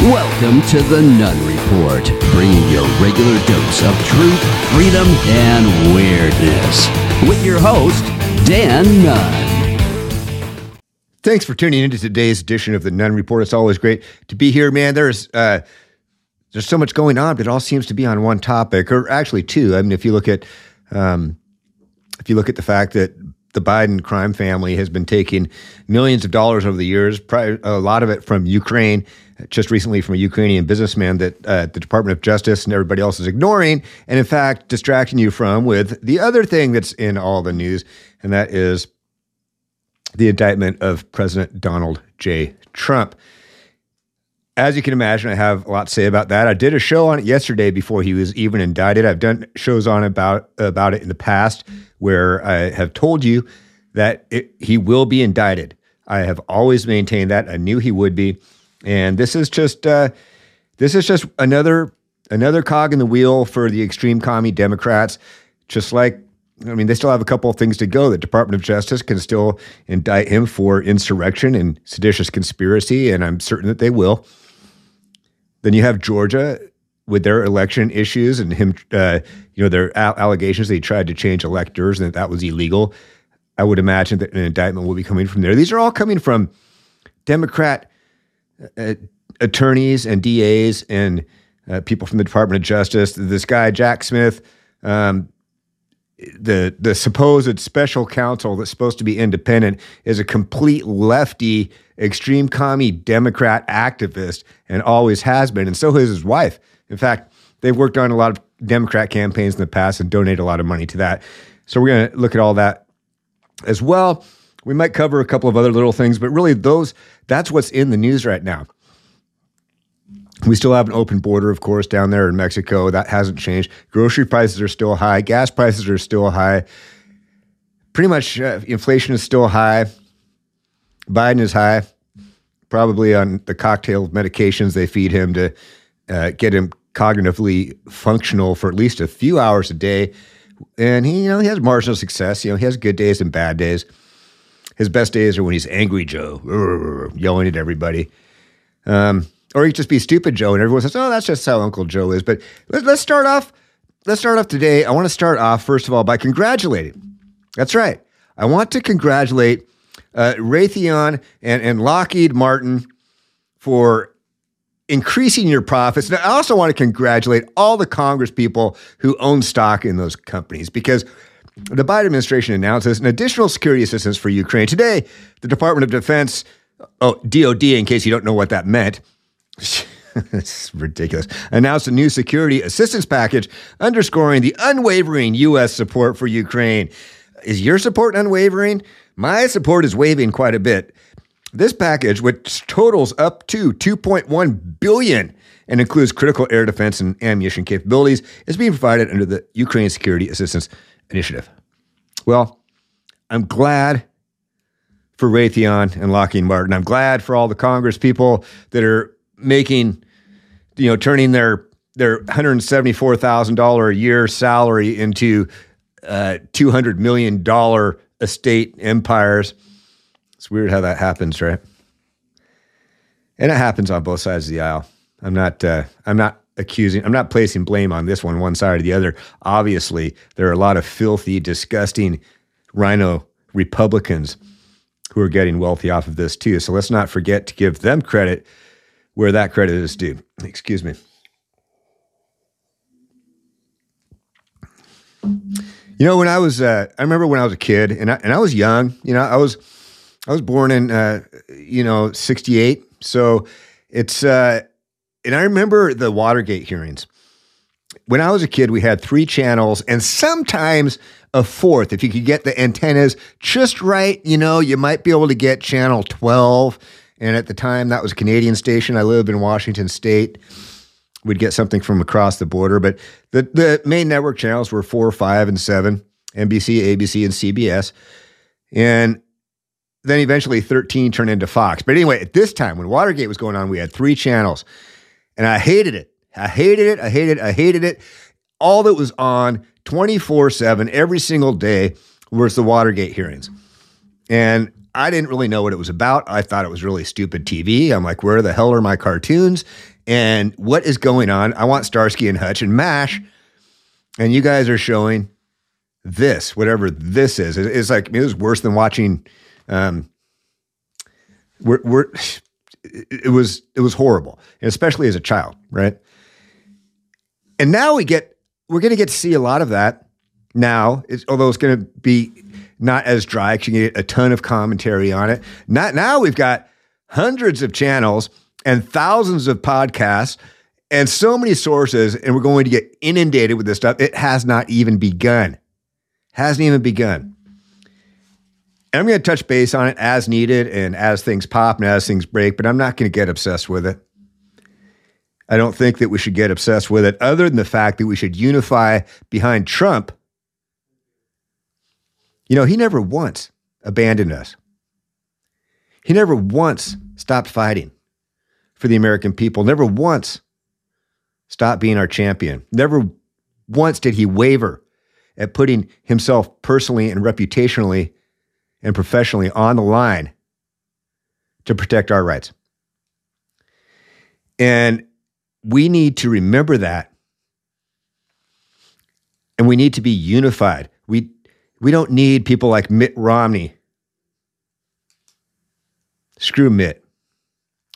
Welcome to the Nunn Report, bringing your regular dose of truth, freedom, and weirdness. With your host, Dan Nunn. Thanks for tuning into today's edition of the Nunn Report. It's always great to be here, man. There's uh, there's so much going on, but it all seems to be on one topic, or actually two. I mean, if you look at um, if you look at the fact that the Biden crime family has been taking millions of dollars over the years, a lot of it from Ukraine, just recently from a Ukrainian businessman that uh, the Department of Justice and everybody else is ignoring, and in fact, distracting you from with the other thing that's in all the news, and that is the indictment of President Donald J. Trump. As you can imagine, I have a lot to say about that. I did a show on it yesterday before he was even indicted. I've done shows on about about it in the past where I have told you that it, he will be indicted. I have always maintained that. I knew he would be, and this is just uh, this is just another another cog in the wheel for the extreme commie Democrats. Just like I mean, they still have a couple of things to go. The Department of Justice can still indict him for insurrection and seditious conspiracy, and I'm certain that they will. Then you have Georgia with their election issues and him, uh, you know, their allegations that he tried to change electors and that that was illegal. I would imagine that an indictment will be coming from there. These are all coming from Democrat uh, attorneys and DAs and uh, people from the Department of Justice. This guy Jack Smith, um, the the supposed special counsel that's supposed to be independent, is a complete lefty extreme commie Democrat activist and always has been. And so is his wife. In fact, they've worked on a lot of Democrat campaigns in the past and donate a lot of money to that. So we're going to look at all that as well. We might cover a couple of other little things, but really those that's what's in the news right now. We still have an open border, of course, down there in Mexico. That hasn't changed. Grocery prices are still high. Gas prices are still high. Pretty much uh, inflation is still high. Biden is high, probably on the cocktail of medications they feed him to uh, get him cognitively functional for at least a few hours a day. And he, you know, he has marginal success. You know, he has good days and bad days. His best days are when he's angry Joe, yelling at everybody. Um, or he just be stupid Joe, and everyone says, "Oh, that's just how Uncle Joe is." But let, us start off. Let's start off today. I want to start off first of all by congratulating. That's right. I want to congratulate uh, Raytheon and, and Lockheed Martin for increasing your profits. And I also want to congratulate all the Congress people who own stock in those companies because the Biden administration announces an additional security assistance for Ukraine. Today, the Department of Defense, oh, DOD, in case you don't know what that meant, it's ridiculous, announced a new security assistance package underscoring the unwavering U.S. support for Ukraine. Is your support unwavering? My support is waving quite a bit. This package, which totals up to 2.1 billion and includes critical air defense and ammunition capabilities, is being provided under the Ukraine Security Assistance Initiative. Well, I'm glad for Raytheon and Lockheed Martin. I'm glad for all the Congress people that are making, you know, turning their their $174,000 a year salary into uh, $200 million estate empires. It's weird how that happens, right? And it happens on both sides of the aisle. I'm not uh, I'm not accusing I'm not placing blame on this one one side or the other. Obviously, there are a lot of filthy, disgusting RINO Republicans who are getting wealthy off of this too. So let's not forget to give them credit where that credit is due. Excuse me. You know, when I was, uh, I remember when I was a kid, and I, and I was young. You know, I was, I was born in, uh, you know, '68. So it's, uh, and I remember the Watergate hearings. When I was a kid, we had three channels, and sometimes a fourth. If you could get the antennas just right, you know, you might be able to get channel 12. And at the time, that was a Canadian station. I lived in Washington State we'd get something from across the border. But the, the main network channels were four, five, and seven NBC, ABC, and CBS. And then eventually 13 turned into Fox. But anyway, at this time, when Watergate was going on, we had three channels. And I hated it. I hated it. I hated it. I hated it. All that was on 24 7 every single day was the Watergate hearings. And I didn't really know what it was about. I thought it was really stupid TV. I'm like, where the hell are my cartoons? And what is going on? I want Starsky and Hutch and MASH. And you guys are showing this, whatever this is. It's like, it was worse than watching. Um, we're, we're, it was it was horrible, especially as a child, right? And now we get we're going to get to see a lot of that now. It's, although it's going to be not as dry, you get a ton of commentary on it. Not now we've got hundreds of channels and thousands of podcasts and so many sources, and we're going to get inundated with this stuff. It has not even begun. Hasn't even begun. And I'm going to touch base on it as needed and as things pop and as things break, but I'm not going to get obsessed with it. I don't think that we should get obsessed with it, other than the fact that we should unify behind Trump. You know, he never once abandoned us. He never once stopped fighting for the American people, never once stopped being our champion. Never once did he waver at putting himself personally and reputationally and professionally on the line to protect our rights. And we need to remember that. And we need to be unified. We, we don't need people like Mitt Romney. Screw Mitt.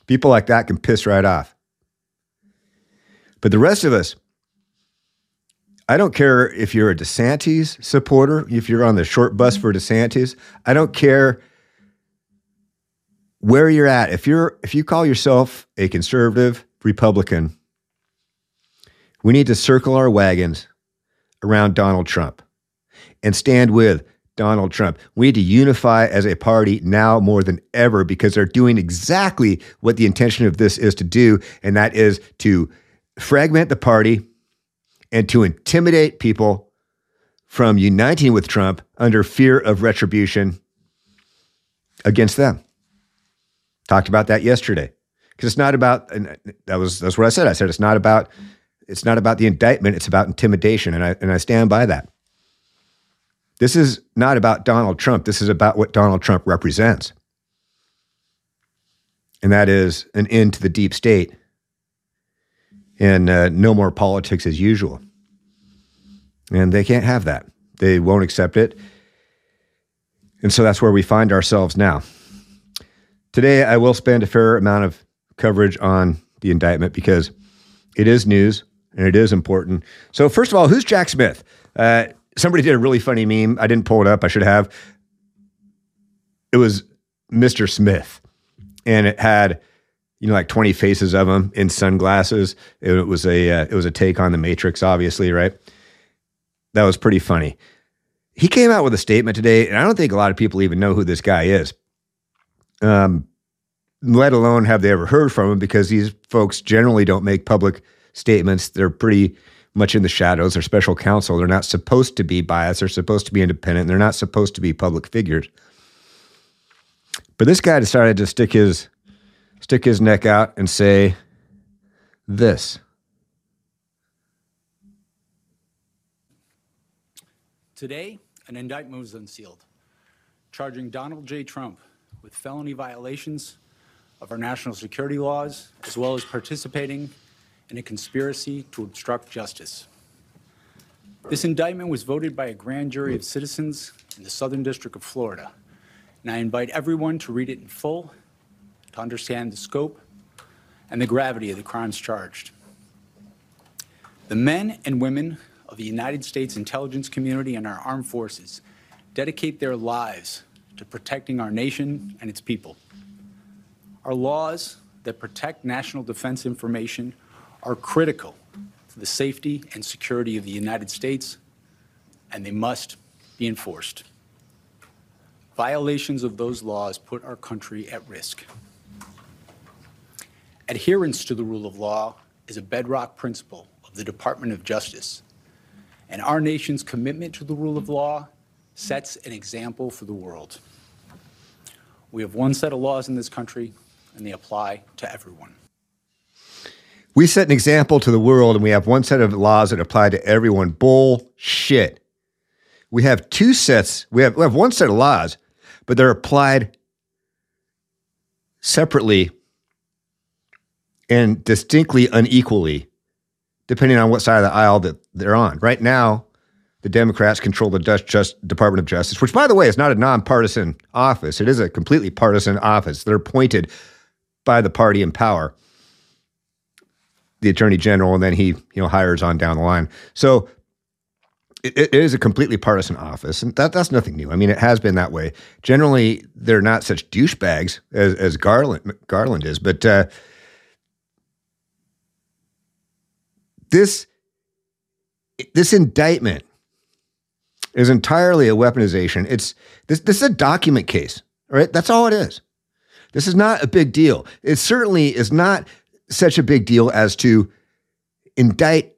People like that can piss right off. But the rest of us, I don't care if you're a DeSantis supporter, if you're on the short bus mm-hmm. for DeSantis. I don't care where you're at. If you're if you call yourself a conservative Republican, we need to circle our wagons around Donald Trump and stand with Donald Trump. We need to unify as a party now more than ever because they're doing exactly what the intention of this is to do, and that is to fragment the party and to intimidate people from uniting with Trump under fear of retribution against them. Talked about that yesterday because it's not about and that was that's what I said. I said it's not about it's not about the indictment, it's about intimidation and I and I stand by that. This is not about Donald Trump. This is about what Donald Trump represents. And that is an end to the deep state and uh, no more politics as usual. And they can't have that. They won't accept it. And so that's where we find ourselves now. Today, I will spend a fair amount of coverage on the indictment because it is news and it is important. So, first of all, who's Jack Smith? Uh, somebody did a really funny meme. I didn't pull it up. I should have. It was Mr. Smith, and it had you know, like 20 faces of him in sunglasses. It, it was a uh, it was a take on the Matrix, obviously, right? That was pretty funny. He came out with a statement today, and I don't think a lot of people even know who this guy is. Um, let alone have they ever heard from him, because these folks generally don't make public statements. They're pretty much in the shadows. They're special counsel. They're not supposed to be biased. They're supposed to be independent. They're not supposed to be public figures. But this guy decided to stick his stick his neck out and say this. Today, an indictment was unsealed, charging Donald J. Trump with felony violations of our national security laws, as well as participating in a conspiracy to obstruct justice. This indictment was voted by a grand jury of citizens in the Southern District of Florida, and I invite everyone to read it in full to understand the scope and the gravity of the crimes charged. The men and women of the United States intelligence community and our armed forces dedicate their lives to protecting our nation and its people. Our laws that protect national defense information are critical to the safety and security of the United States, and they must be enforced. Violations of those laws put our country at risk. Adherence to the rule of law is a bedrock principle of the Department of Justice, and our nation's commitment to the rule of law sets an example for the world. We have one set of laws in this country, and they apply to everyone. We set an example to the world, and we have one set of laws that apply to everyone. Bullshit. We have two sets. We have, we have one set of laws, but they're applied separately and distinctly unequally, depending on what side of the aisle that they're on. Right now, the Democrats control the Dutch Just Department of Justice, which, by the way, is not a nonpartisan office. It is a completely partisan office. They're appointed by the party in power, the Attorney General, and then he you know hires on down the line. So it, it is a completely partisan office, and that that's nothing new. I mean, it has been that way. Generally, they're not such douchebags as as Garland Garland is, but uh, this this indictment is entirely a weaponization. It's this this is a document case, right? That's all it is. This is not a big deal. It certainly is not such a big deal as to indict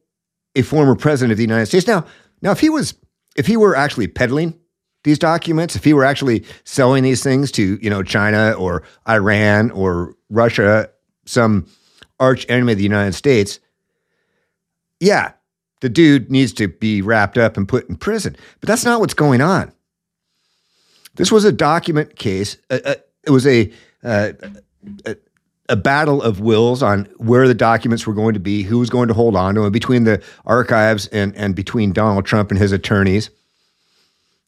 a former president of the United States. Now, now if he was if he were actually peddling these documents, if he were actually selling these things to, you know, China or Iran or Russia, some arch enemy of the United States, yeah, the dude needs to be wrapped up and put in prison. But that's not what's going on. This was a document case. Uh, uh, it was a, uh, a, a battle of wills on where the documents were going to be, who was going to hold on to them, between the archives and and between Donald Trump and his attorneys,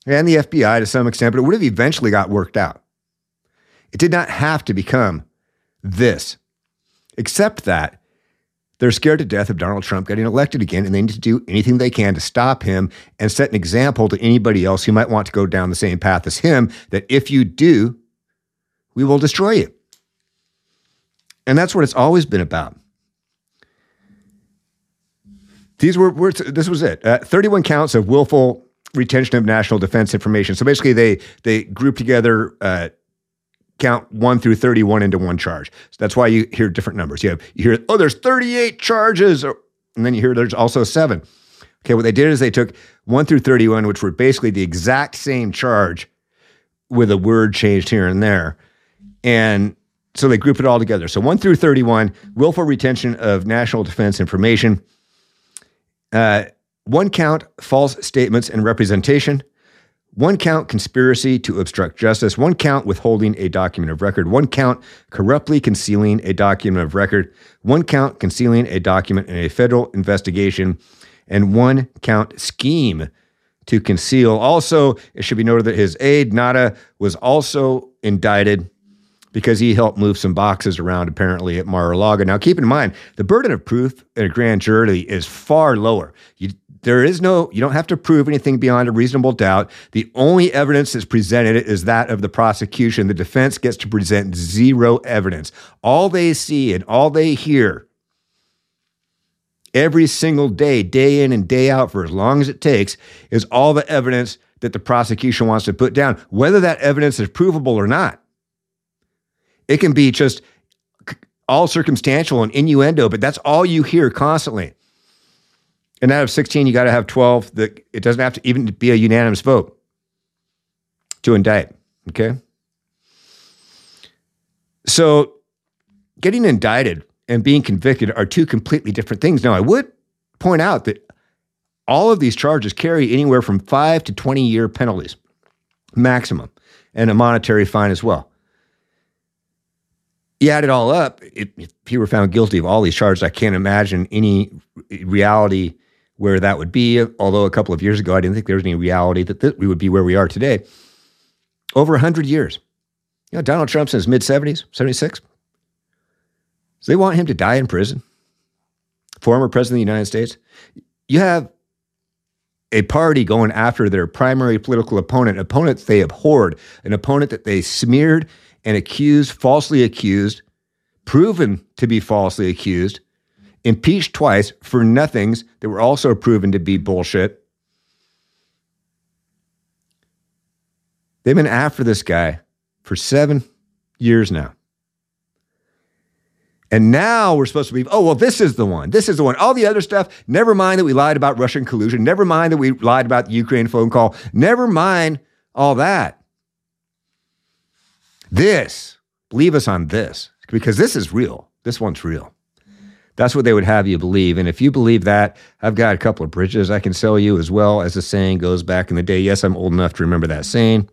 and the FBI to some extent. But it would have eventually got worked out. It did not have to become this, except that they're scared to death of Donald Trump getting elected again, and they need to do anything they can to stop him and set an example to anybody else who might want to go down the same path as him that if you do, we will destroy you. And that's what it's always been about. These were, were this was it. Uh, 31 counts of willful retention of national defense information. So basically, they they grouped together uh, count 1 through 31 into one charge. So that's why you hear different numbers. You have you hear oh there's 38 charges or, and then you hear there's also 7. Okay, what they did is they took 1 through 31 which were basically the exact same charge with a word changed here and there. And so they group it all together. So 1 through 31 willful retention of national defense information. Uh, one count false statements and representation one count conspiracy to obstruct justice, one count withholding a document of record, one count corruptly concealing a document of record, one count concealing a document in a federal investigation, and one count scheme to conceal. Also, it should be noted that his aide, Nauta, was also indicted because he helped move some boxes around apparently at Mar-a-Lago. Now, keep in mind, the burden of proof in a grand jury is far lower. You there is no, you don't have to prove anything beyond a reasonable doubt. The only evidence that's presented is that of the prosecution. The defense gets to present zero evidence. All they see and all they hear every single day, day in and day out, for as long as it takes, is all the evidence that the prosecution wants to put down, whether that evidence is provable or not. It can be just all circumstantial and innuendo, but that's all you hear constantly. And out of 16, you got to have 12. That it doesn't have to even be a unanimous vote to indict. Okay. So getting indicted and being convicted are two completely different things. Now, I would point out that all of these charges carry anywhere from five to 20 year penalties, maximum, and a monetary fine as well. You add it all up, if he were found guilty of all these charges, I can't imagine any reality where that would be. Although a couple of years ago, I didn't think there was any reality that th- we would be where we are today. Over 100 years. You know, Donald Trump's in his mid 70s, 76. So they want him to die in prison. Former president of the United States. You have a party going after their primary political opponent, opponent they abhorred, an opponent that they smeared and accused, falsely accused, proven to be falsely accused, impeached twice for nothings that were also proven to be bullshit. They've been after this guy for seven years now. And now we're supposed to believe, oh, well, this is the one. This is the one. All the other stuff, never mind that we lied about Russian collusion. Never mind that we lied about the Ukraine phone call. Never mind all that. This, believe us on this, because this is real. This one's real. That's what they would have you believe. And if you believe that, I've got a couple of bridges I can sell you as well, as the saying goes back in the day. Yes, I'm old enough to remember that saying.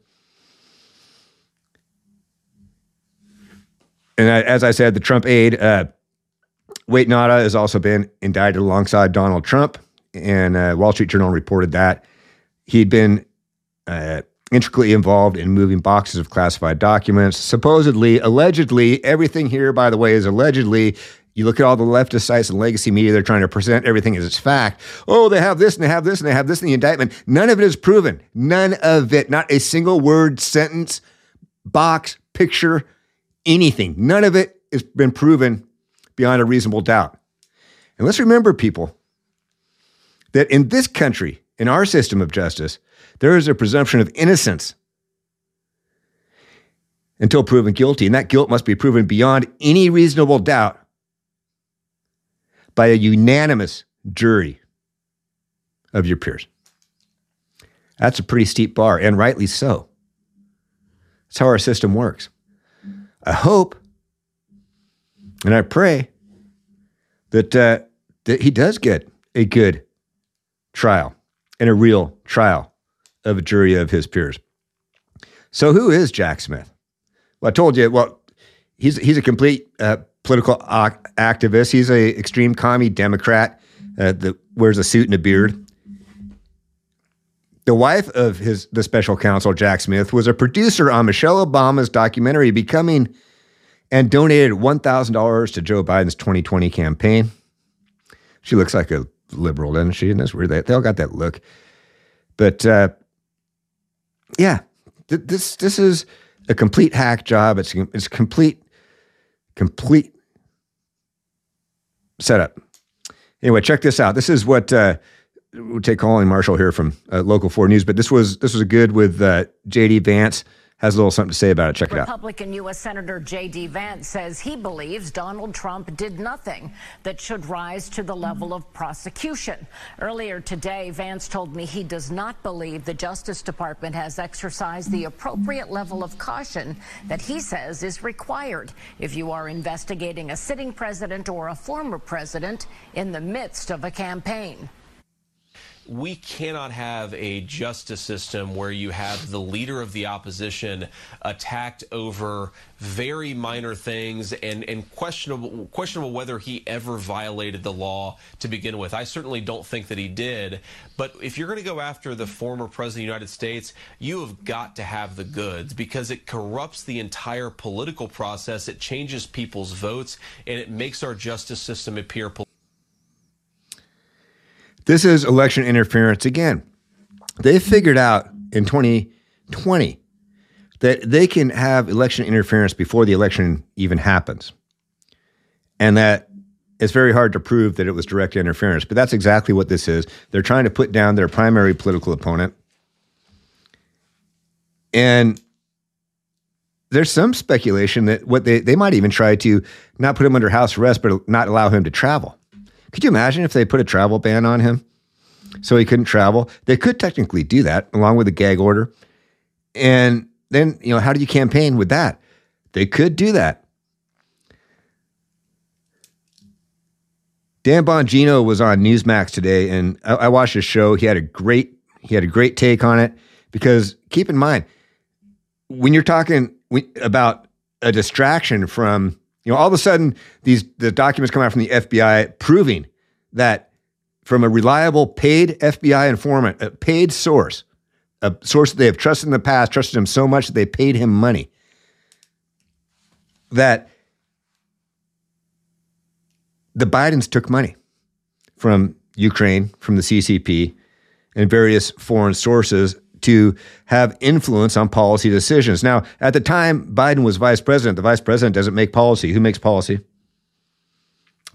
and I, as I said, the Trump aide, uh, Walt Nauta, has also been indicted alongside Donald Trump. And uh, Wall Street Journal reported that he'd been uh, intricately involved in moving boxes of classified documents. Supposedly, allegedly, everything here, by the way, is allegedly. You look at all the leftist sites and legacy media, they're trying to present everything as it's fact. Oh, they have this and they have this and they have this in the indictment. None of it is proven. None of it. Not a single word, sentence, box, picture, anything. None of it has been proven beyond a reasonable doubt. And let's remember, people, that in this country, in our system of justice, there is a presumption of innocence until proven guilty. And that guilt must be proven beyond any reasonable doubt by a unanimous jury of your peers. That's a pretty steep bar, and rightly so. That's how our system works. I hope and I pray that uh, that he does get a good trial and a real trial of a jury of his peers. So, who is Jack Smith? Well, I told you. Well, he's he's a complete uh, political activist. He's a extreme commie Democrat uh, that wears a suit and a beard. The wife of his the special counsel Jack Smith was a producer on Michelle Obama's documentary Becoming, and donated one thousand dollars to Joe Biden's 2020 campaign. She looks like a liberal, doesn't she? And that's weird. They, they all got that look. But uh, yeah, th- this this is a complete hack job. It's it's complete complete setup. Anyway, check this out. This is what uh, we'll take Colleen Marshall here from uh, Local Four News. But this was this was a good with uh, J.D. Vance has a little something to say about it. Check it out. Republican U.S. Senator J.D. Vance says he believes Donald Trump did nothing that should rise to the level of prosecution. Earlier today, Vance told me he does not believe the Justice Department has exercised the appropriate level of caution that he says is required if you are investigating a sitting president or a former president in the midst of a campaign we cannot have a justice system where you have the leader of the opposition attacked over very minor things and, and questionable questionable whether he ever violated the law to begin with. I certainly don't think that he did. But if you're going to go after the former president of the United States, you have got to have the goods because it corrupts the entire political process. It changes people's votes and it makes our justice system appear political. This is election interference again. They figured out in 2020 that they can have election interference before the election even happens. And that it's very hard to prove that it was direct interference, but that's exactly what this is. They're trying to put down their primary political opponent. And there's some speculation that what they, they might even try to not put him under house arrest, but not allow him to travel. Could you imagine if they put a travel ban on him so he couldn't travel? They could technically do that along with a gag order. And then, you know, how do you campaign with that? They could do that. Dan Bongino was on Newsmax today, and I, I watched his show. He had a great he had a great take on it because keep in mind when you're talking about a distraction from you know, all of a sudden, these the documents come out from the FBI proving that from a reliable paid FBI informant, a paid source, a source that they have trusted in the past, trusted him so much that they paid him money, that the Bidens took money from Ukraine, from the CCP, and various foreign sources to have influence on policy decisions. Now, at the time Biden was vice president, the vice president doesn't make policy. Who makes policy?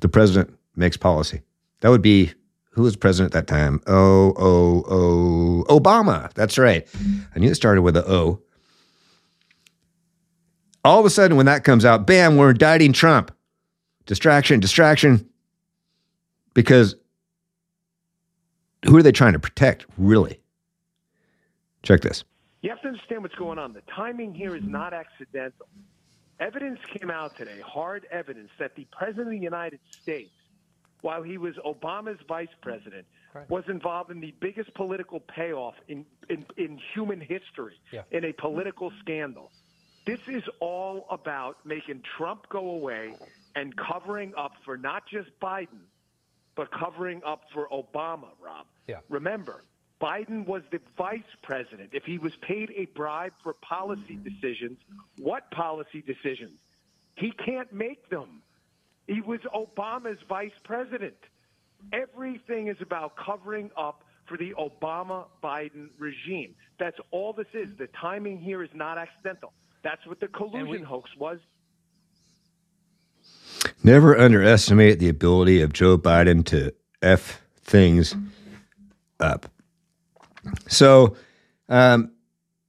The president makes policy. That would be who was president at that time? Oh, oh, oh, Obama. That's right. I knew it started with a O. All of a sudden, when that comes out, bam, we're indicting Trump. Distraction, distraction. Because who are they trying to protect, really? Check this. You have to understand what's going on. The timing here is not accidental. Evidence came out today, hard evidence, that the President of the United States, while he was Obama's vice president, right. was involved in the biggest political payoff in, in, in human history, yeah. in a political scandal. This is all about making Trump go away and covering up for not just Biden, but covering up for Obama, Rob. Yeah. Remember, Biden was the vice president. If he was paid a bribe for policy decisions, what policy decisions? He can't make them. He was Obama's vice president. Everything is about covering up for the Obama Biden regime. That's all this is. The timing here is not accidental. That's what the collusion we- hoax was. Never underestimate the ability of Joe Biden to F things up. So, um,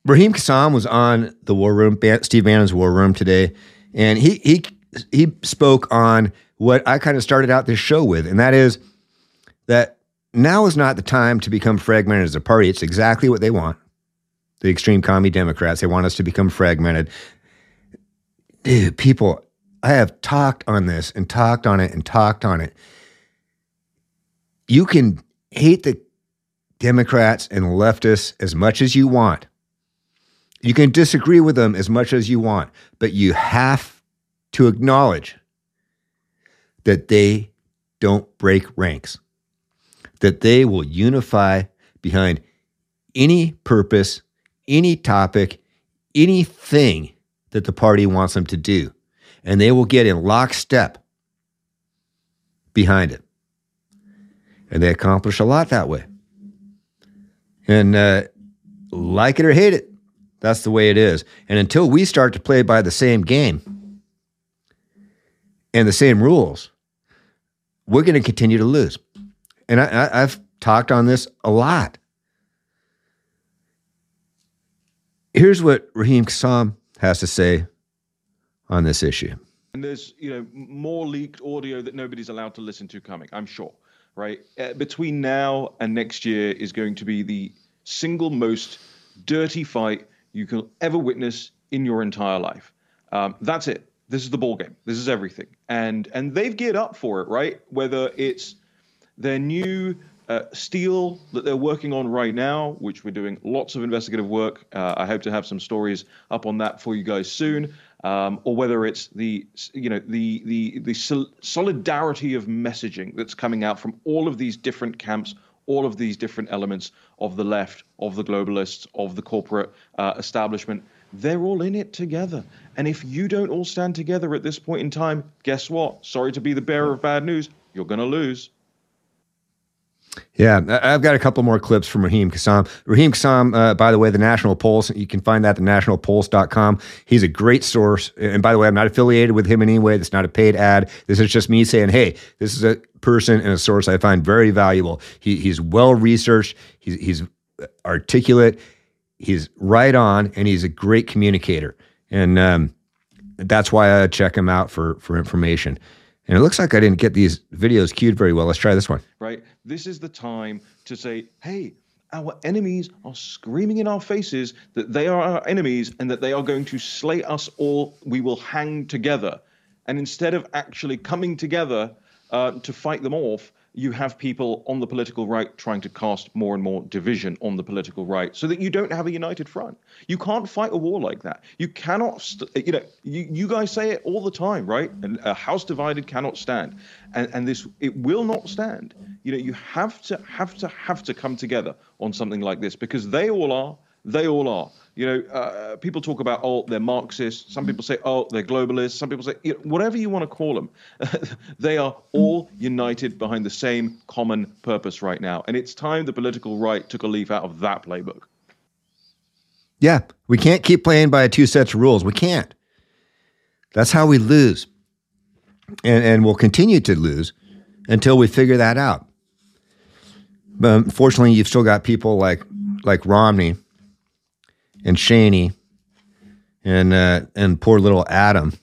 Raheem Kassam was on the War Room, Steve Bannon's War Room today, and he he he spoke on what I kind of started out this show with, and that is that now is not the time to become fragmented as a party. It's exactly what they want. The extreme commie Democrats, they want us to become fragmented. Dude, people, I have talked on this and talked on it and talked on it. You can hate the Democrats and leftists as much as you want. You can disagree with them as much as you want, but you have to acknowledge that they don't break ranks, that they will unify behind any purpose, any topic, anything that the party wants them to do. And they will get in lockstep behind it. And they accomplish a lot that way. And uh, like it or hate it, that's the way it is. And until we start to play by the same game and the same rules, we're going to continue to lose. And I, I, I've talked on this a lot. Here's what Raheem Kassam has to say on this issue. And there's you know more leaked audio that nobody's allowed to listen to coming. I'm sure, right? Uh, between now and next year is going to be the single most dirty fight you can ever witness in your entire life. Um, that's it. This is the ball game. This is everything, and and they've geared up for it, right? Whether it's their new uh, steel that they're working on right now, which we're doing lots of investigative work. Uh, I hope to have some stories up on that for you guys soon. Um, or whether it's the you know the the the sol- solidarity of messaging that's coming out from all of these different camps, all of these different elements of the left, of the globalists, of the corporate uh, establishment. They're all in it together. And if you don't all stand together at this point in time, guess what? Sorry to be the bearer of bad news. You're going to lose. Yeah, I've got a couple more clips from Raheem Kassam. Raheem Kassam, uh, by the way, the National Pulse, you can find that at thenationalpulse.com. He's a great source. And by the way, I'm not affiliated with him in any way. That's not a paid ad. This is just me saying, hey, this is a person and a source I find very valuable. He, he's well researched, he's, he's articulate, he's right on, and he's a great communicator. And um, that's why I check him out for, for information. And it looks like I didn't get these videos queued very well. Let's try this one. right? This is the time to say, hey, our enemies are screaming in our faces that they are our enemies and that they are going to slay us all. We will hang together. And instead of actually coming together uh, to fight them off, you have people on the political right trying to cast more and more division on the political right so that you don't have a united front. You can't fight a war like that. You cannot, st- you know, you, you guys say it all the time, right? And a house divided cannot stand. And, and this, it will not stand. You know, you have to, have to, have to come together on something like this because they all are, they all are. You know, uh, uh, people talk about, oh, they're Marxists. Some mm-hmm. people say, oh, they're globalists. Some people say, you know, whatever you want to call them, they are all mm-hmm. united behind the same common purpose right now. And it's time the political right took a leaf out of that playbook. Yeah, we can't keep playing by two sets of rules. We can't. That's how we lose. And, and we'll continue to lose until we figure that out. But unfortunately, you've still got people like like Romney and Cheney and uh, and poor little Adam.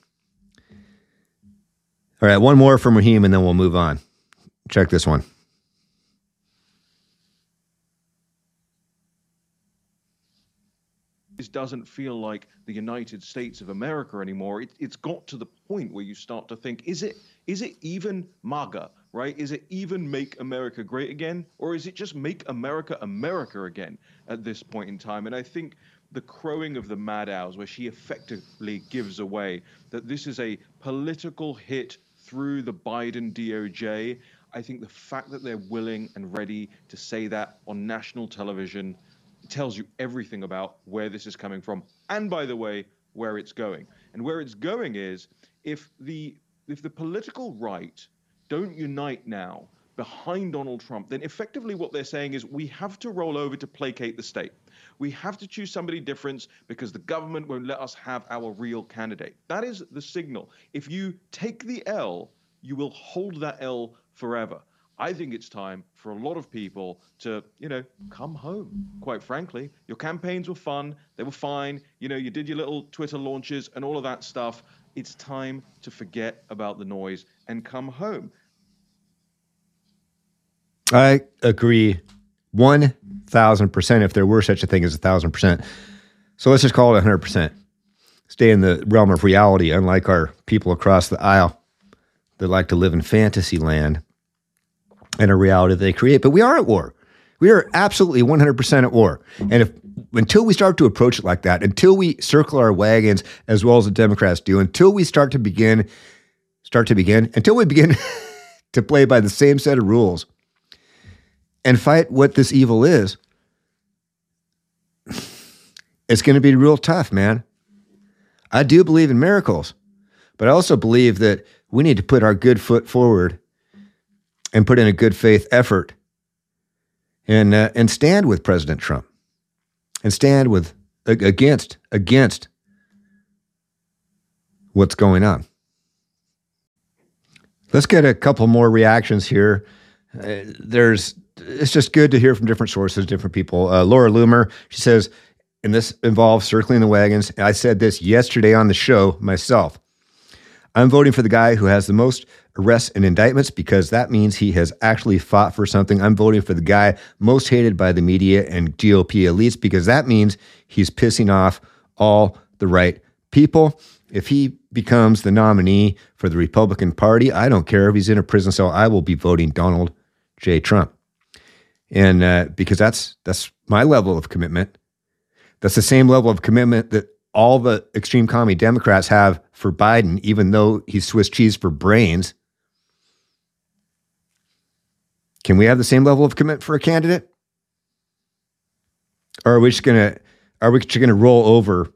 All right, one more from Raheem, and then we'll move on. Check this one. This doesn't feel like the United States of America anymore. It, it's got to the point where you start to think: is it is it even MAGA? Right? Is it even make America great again, or is it just make America America again at this point in time? And I think the crowing of the Maddows, where she effectively gives away that this is a political hit through the Biden DOJ. I think the fact that they're willing and ready to say that on national television tells you everything about where this is coming from. And by the way, where it's going. And where it's going is if the if the political right don't unite now behind Donald Trump, then effectively what they're saying is we have to roll over to placate the state. We have to choose somebody different because the government won't let us have our real candidate. That is the signal. If you take the L, you will hold that L forever. I think it's time for a lot of people to, you know, come home. Quite frankly, your campaigns were fun, they were fine. You know, you did your little Twitter launches and all of that stuff. It's time to forget about the noise and come home. I agree 1000% if there were such a thing as a 1000%. So let's just call it 100%. Stay in the realm of reality, unlike our people across the aisle that like to live in fantasy land and a reality they create. But we are at war. We are absolutely 100% at war. And if until we start to approach it like that, until we circle our wagons as well as the Democrats do, until we start to begin, start to begin, until we begin to play by the same set of rules and fight what this evil is, it's going to be real tough, man. I do believe in miracles, but I also believe that we need to put our good foot forward and put in a good faith effort and uh, and stand with President Trump and stand with against against what's going on. Let's get a couple more reactions here. Uh, there's it's just good to hear from different sources, different people. Uh, Laura Loomer, she says, and this involves circling the wagons. I said this yesterday on the show myself. I'm voting for the guy who has the most arrests and indictments because that means he has actually fought for something. I'm voting for the guy most hated by the media and GOP elites because that means he's pissing off all the right people. If he becomes the nominee for the Republican Party, I don't care if he's in a prison cell, I will be voting Donald J. Trump. And uh, because that's that's my level of commitment. That's the same level of commitment that all the extreme commie Democrats have for Biden, even though he's Swiss cheese for brains. Can we have the same level of commitment for a candidate? Or are we just gonna are we just gonna roll over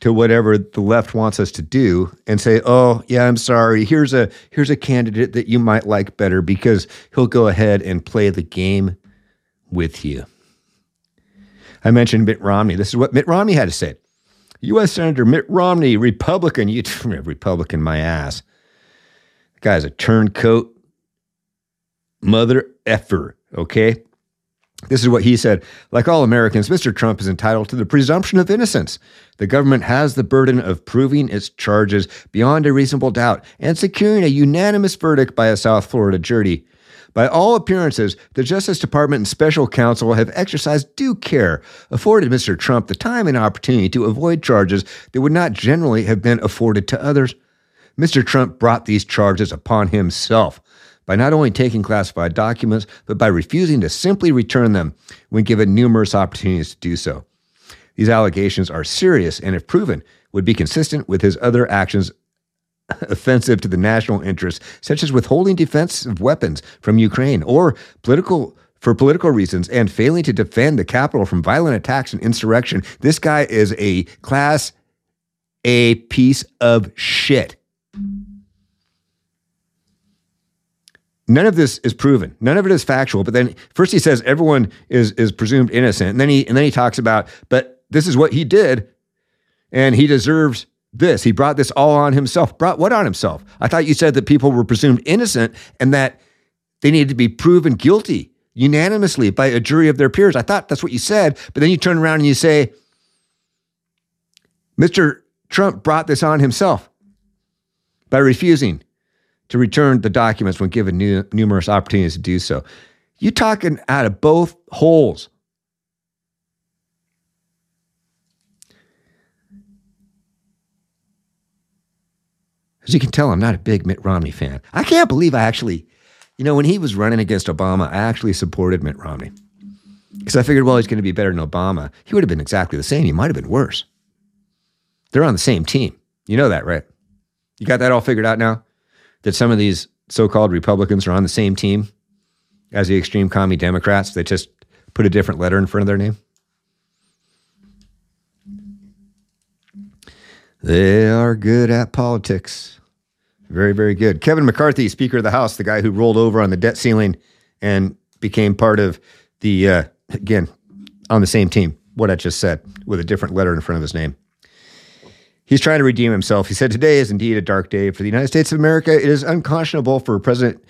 to whatever the left wants us to do and say, "Oh, yeah, I'm sorry. Here's a here's a candidate that you might like better because he'll go ahead and play the game with you." I mentioned Mitt Romney. This is what Mitt Romney had to say. U.S. Senator Mitt Romney, Republican, you Republican, my ass. The guy's a turncoat, mother effer. Okay, this is what he said. Like all Americans, Mr. Trump is entitled to the presumption of innocence. The government has the burden of proving its charges beyond a reasonable doubt and securing a unanimous verdict by a South Florida jury. By all appearances, the Justice Department and special counsel have exercised due care, afforded Mr. Trump the time and opportunity to avoid charges that would not generally have been afforded to others. Mr. Trump brought these charges upon himself by not only taking classified documents, but by refusing to simply return them when given numerous opportunities to do so. These allegations are serious and, if proven, would be consistent with his other actions offensive to the national interest, such as withholding defensive weapons from Ukraine or political for political reasons and failing to defend the capital from violent attacks and insurrection. This guy is a class A piece of shit. None of this is proven. None of it is factual. But then first he says everyone is is presumed innocent, and then he and then he talks about, but this is what he did, and he deserves this. He brought this all on himself. Brought what on himself? I thought you said that people were presumed innocent and that they needed to be proven guilty unanimously by a jury of their peers. I thought that's what you said. But then you turn around and you say, Mr. Trump brought this on himself by refusing to return the documents when given numerous opportunities to do so. You talking out of both holes. As you can tell, I'm not a big Mitt Romney fan. I can't believe I actually, you know, when he was running against Obama, I actually supported Mitt Romney. Because I figured, well, he's going to be better than Obama. He would have been exactly the same. He might have been worse. They're on the same team. You know that, right? You got that all figured out now? That some of these so called Republicans are on the same team as the extreme commie Democrats. They just put a different letter in front of their name. They are good at politics. Very, very good. Kevin McCarthy, Speaker of the House, the guy who rolled over on the debt ceiling and became part of the, uh, again, on the same team, what I just said, with a different letter in front of his name. He's trying to redeem himself. He said, Today is indeed a dark day for the United States of America. It is unconscionable for a president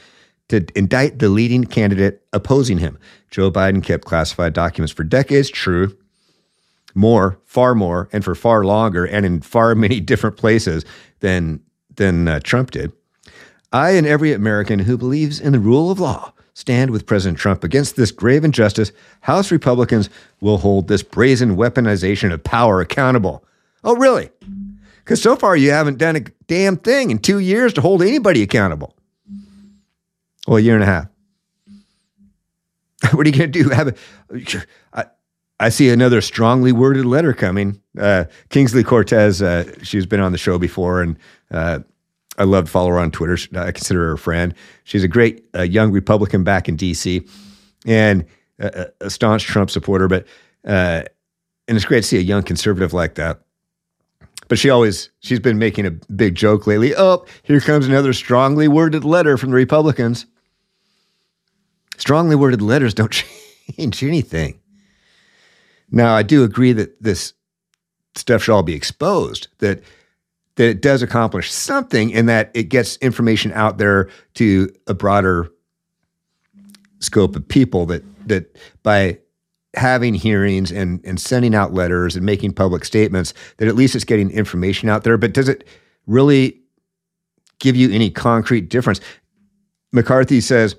to indict the leading candidate opposing him. Joe Biden kept classified documents for decades, true. More, far more, and for far longer, and in far many different places than, than uh, Trump did. I and every American who believes in the rule of law stand with President Trump against this grave injustice. House Republicans will hold this brazen weaponization of power accountable. Oh, really? Because so far you haven't done a damn thing in two years to hold anybody accountable. Well, a year and a half. what are you going to do? Have a, I, see another strongly worded letter coming. Uh, Kingsley Cortez, uh, she's been on the show before, and uh, I love to follow her on Twitter. I consider her a friend. She's a great uh, young Republican back in D.C. and a, a staunch Trump supporter. But uh, and it's great to see a young conservative like that. But she always she's been making a big joke lately. Oh, here comes another strongly worded letter from the Republicans. Strongly worded letters don't change anything. Now, I do agree that this stuff should all be exposed, that that it does accomplish something in that it gets information out there to a broader scope of people that that by having hearings and and sending out letters and making public statements that at least it's getting information out there but does it really give you any concrete difference McCarthy says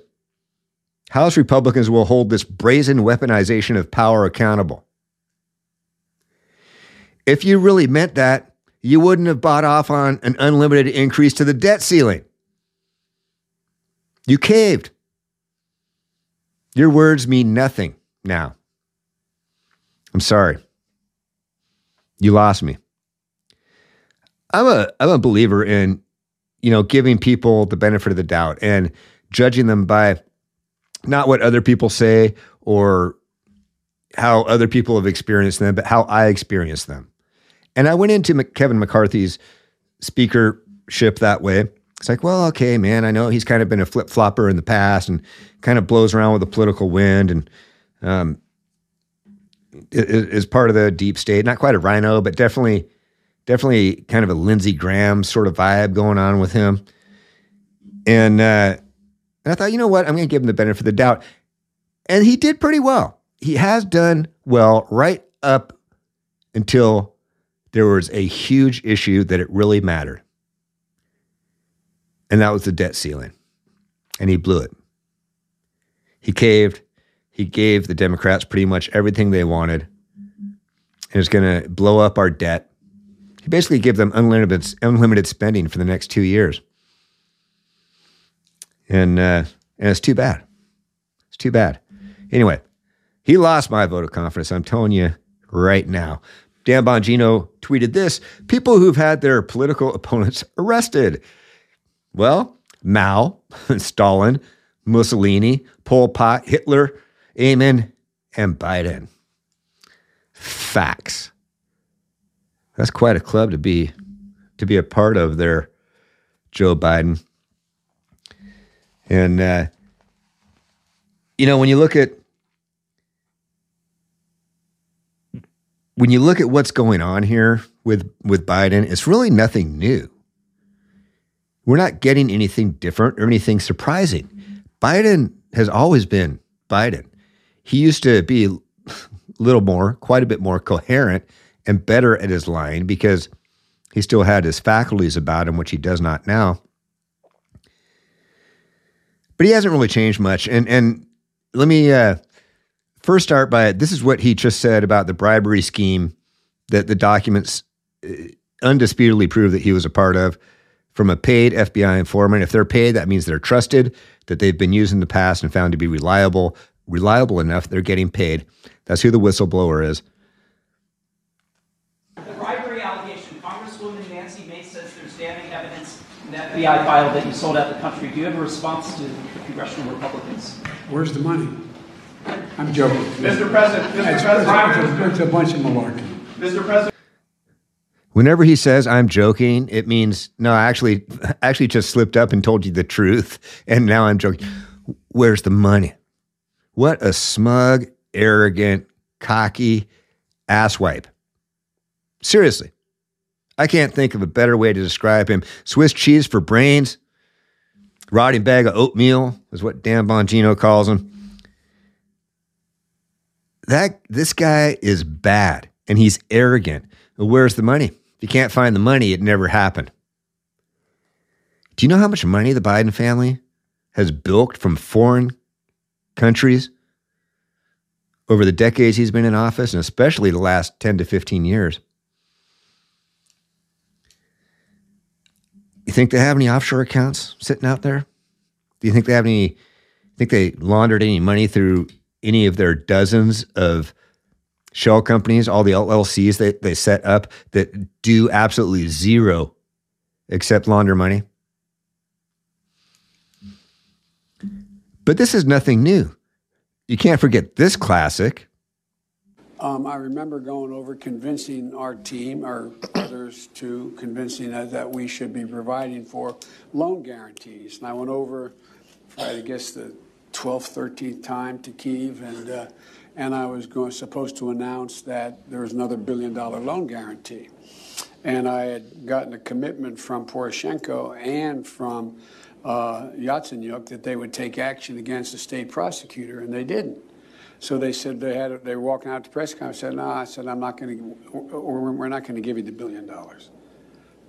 House Republicans will hold this brazen weaponization of power accountable. If you really meant that, you wouldn't have bought off on an unlimited increase to the debt ceiling. You caved. Your words mean nothing now. I'm sorry. You lost me. I'm a I'm a believer in you know giving people the benefit of the doubt and judging them by not what other people say or how other people have experienced them, but how I experienced them. And I went into Kevin McCarthy's speakership that way. It's like, well, okay, man, I know he's kind of been a flip flopper in the past and kind of blows around with the political wind and um, is part of the deep state. Not quite a RINO, but definitely, definitely kind of a Lindsey Graham sort of vibe going on with him. And uh, and I thought, you know what? I'm going to give him the benefit of the doubt. And he did pretty well. He has done well right up until there was a huge issue that it really mattered. And that was the debt ceiling. And he blew it. He caved. He gave the Democrats pretty much everything they wanted. And it's going to blow up our debt. He basically gave them unlimited, unlimited spending for the next two years and uh, and it's too bad. It's too bad. Anyway, he lost my vote of confidence. I'm telling you right now. Dan Bongino tweeted this: People who've had their political opponents arrested. Well, Mao, Stalin, Mussolini, Pol Pot, Hitler, Amin, and Biden. Facts. That's quite a club to be to be a part of there, Joe Biden. And uh, you know, when you look at when you look at what's going on here with with Biden, it's really nothing new. We're not getting anything different or anything surprising. Biden has always been Biden. He used to be a little more, quite a bit more coherent and better at his line because he still had his faculties about him, which he does not now but he hasn't really changed much. And and let me uh, first start by this is what he just said about the bribery scheme that the documents uh, undisputedly prove that he was a part of from a paid FBI informant. If they're paid, that means they're trusted, that they've been used in the past and found to be reliable. reliable enough, they're getting paid. That's who the whistleblower is. The bribery allegation, Congresswoman Nancy Mace says there's damning evidence in the FBI file that you sold out the country. Do you have a response to the congressional Republicans? Where's the money? I'm joking. Mr. President, Mr. It's, President, it's, it's a bunch of malarkey. Mr. President. Whenever he says I'm joking, it means no, I actually actually just slipped up and told you the truth and now I'm joking. Where's the money? What a smug, arrogant, cocky asswipe. Seriously. I can't think of a better way to describe him. Swiss cheese for brains. Rotting bag of oatmeal is what Dan Bongino calls him. That this guy is bad and he's arrogant. Where's the money? If you can't find the money, it never happened. Do you know how much money the Biden family has bilked from foreign countries over the decades he's been in office, and especially the last 10 to 15 years? You think they have any offshore accounts sitting out there? Do you think they have any? Think they laundered any money through any of their dozens of shell companies, all the LLCs that they set up that do absolutely zero except launder money? But this is nothing new. You can't forget this classic. Um, I remember going over convincing our team, or others too, convincing us that we should be providing for loan guarantees. And I went over, I guess, the 12th, 13th time to Kiev, and uh, and I was going supposed to announce that there was another billion dollar loan guarantee. And I had gotten a commitment from Poroshenko and from uh, Yatsenyuk that they would take action against the state prosecutor, and they didn't. So they said they had they were walking out to press conference. I said, "No," I said, "I'm not going to. We're not going to give you the billion dollars."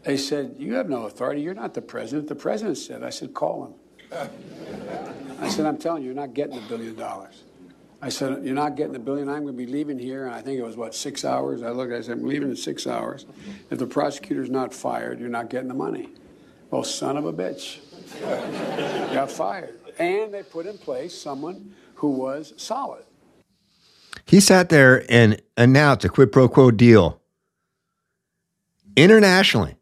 They said, "You have no authority. You're not the president." The president said, "I said, call him." I said, "I'm telling you, you're not getting the billion dollars." I said, You're not getting the billion. I'm going to be leaving here. And I think it was, what, six hours? I looked, I said, I'm leaving in six hours. If the prosecutor's not fired, you're not getting the money. Well, son of a bitch. Got fired. And they put in place someone who was solid. He sat there and announced a quid pro quo deal internationally.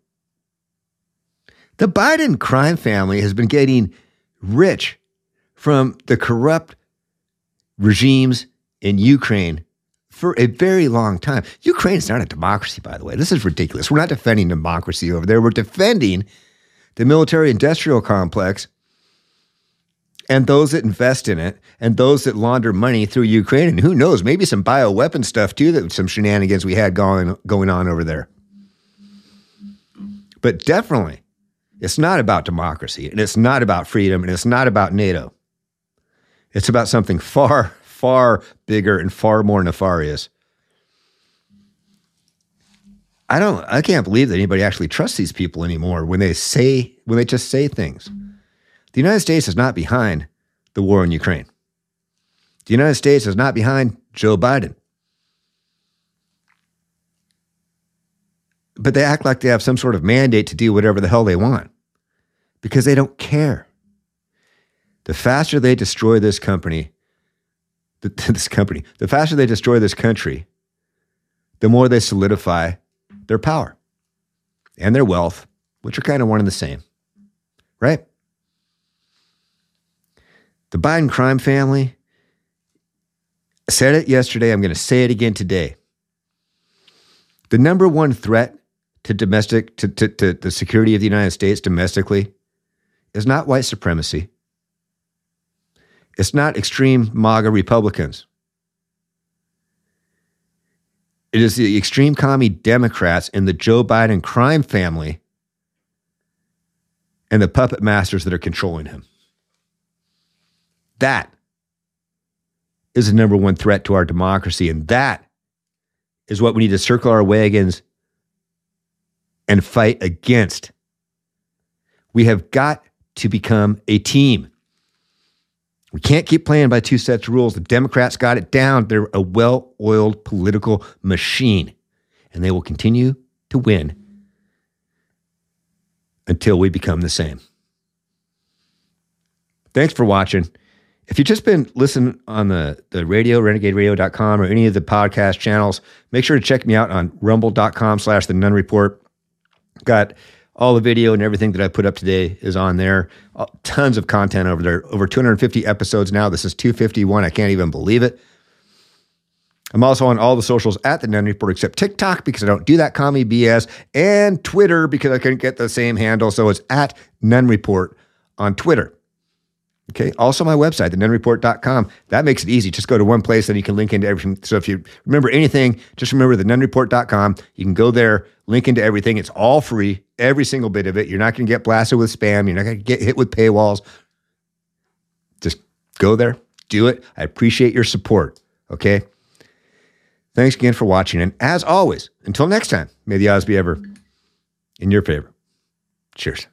The Biden crime family has been getting rich from the corrupt regimes in Ukraine for a very long time. Ukraine is not a democracy, by the way. This is ridiculous. We're not defending democracy over there. We're defending the military industrial complex and those that invest in it and those that launder money through Ukraine. And who knows, maybe some bioweapon stuff too, that some shenanigans we had going, going on over there. But definitely, it's not about democracy and it's not about freedom and it's not about NATO. It's about something far, far bigger and far more nefarious. I don't I can't believe that anybody actually trusts these people anymore when they say when they just say things. The United States is not behind the war in Ukraine. The United States is not behind Joe Biden. But they act like they have some sort of mandate to do whatever the hell they want because they don't care. The faster they destroy this company, the, this company, the faster they destroy this country, the more they solidify their power and their wealth, which are kind of one and the same, right? The Biden crime family I said it yesterday. I'm going to say it again today. The number one threat to domestic to, to, to the security of the United States domestically is not white supremacy. It's not extreme MAGA Republicans. It is the extreme commie Democrats and the Joe Biden crime family and the puppet masters that are controlling him. That is the number one threat to our democracy. And that is what we need to circle our wagons and fight against. We have got to become a team. We can't keep playing by two sets of rules. The Democrats got it down. They're a well oiled political machine, and they will continue to win until we become the same. Thanks for watching. If you've just been listening on the, the radio, renegaderadio.com, or any of the podcast channels, make sure to check me out on rumble.com slash the Nunn Report. Got all the video and everything that I put up today is on there. Uh, tons of content over there. Over 250 episodes now. This is 251. I can't even believe it. I'm also on all the socials at the Nunn Report except TikTok because I don't do that commie BS and Twitter because I couldn't get the same handle. So it's at Nunn Report on Twitter. Okay. Also, my website, thenunnreport.com. That makes it easy. Just go to one place and you can link into everything. So if you remember anything, just remember thenunnreport.com. You can go there, link into everything. It's all free, every single bit of it. You're not going to get blasted with spam. You're not going to get hit with paywalls. Just go there, do it. I appreciate your support. Okay. Thanks again for watching. And as always, until next time, may the odds be ever in your favor. Cheers.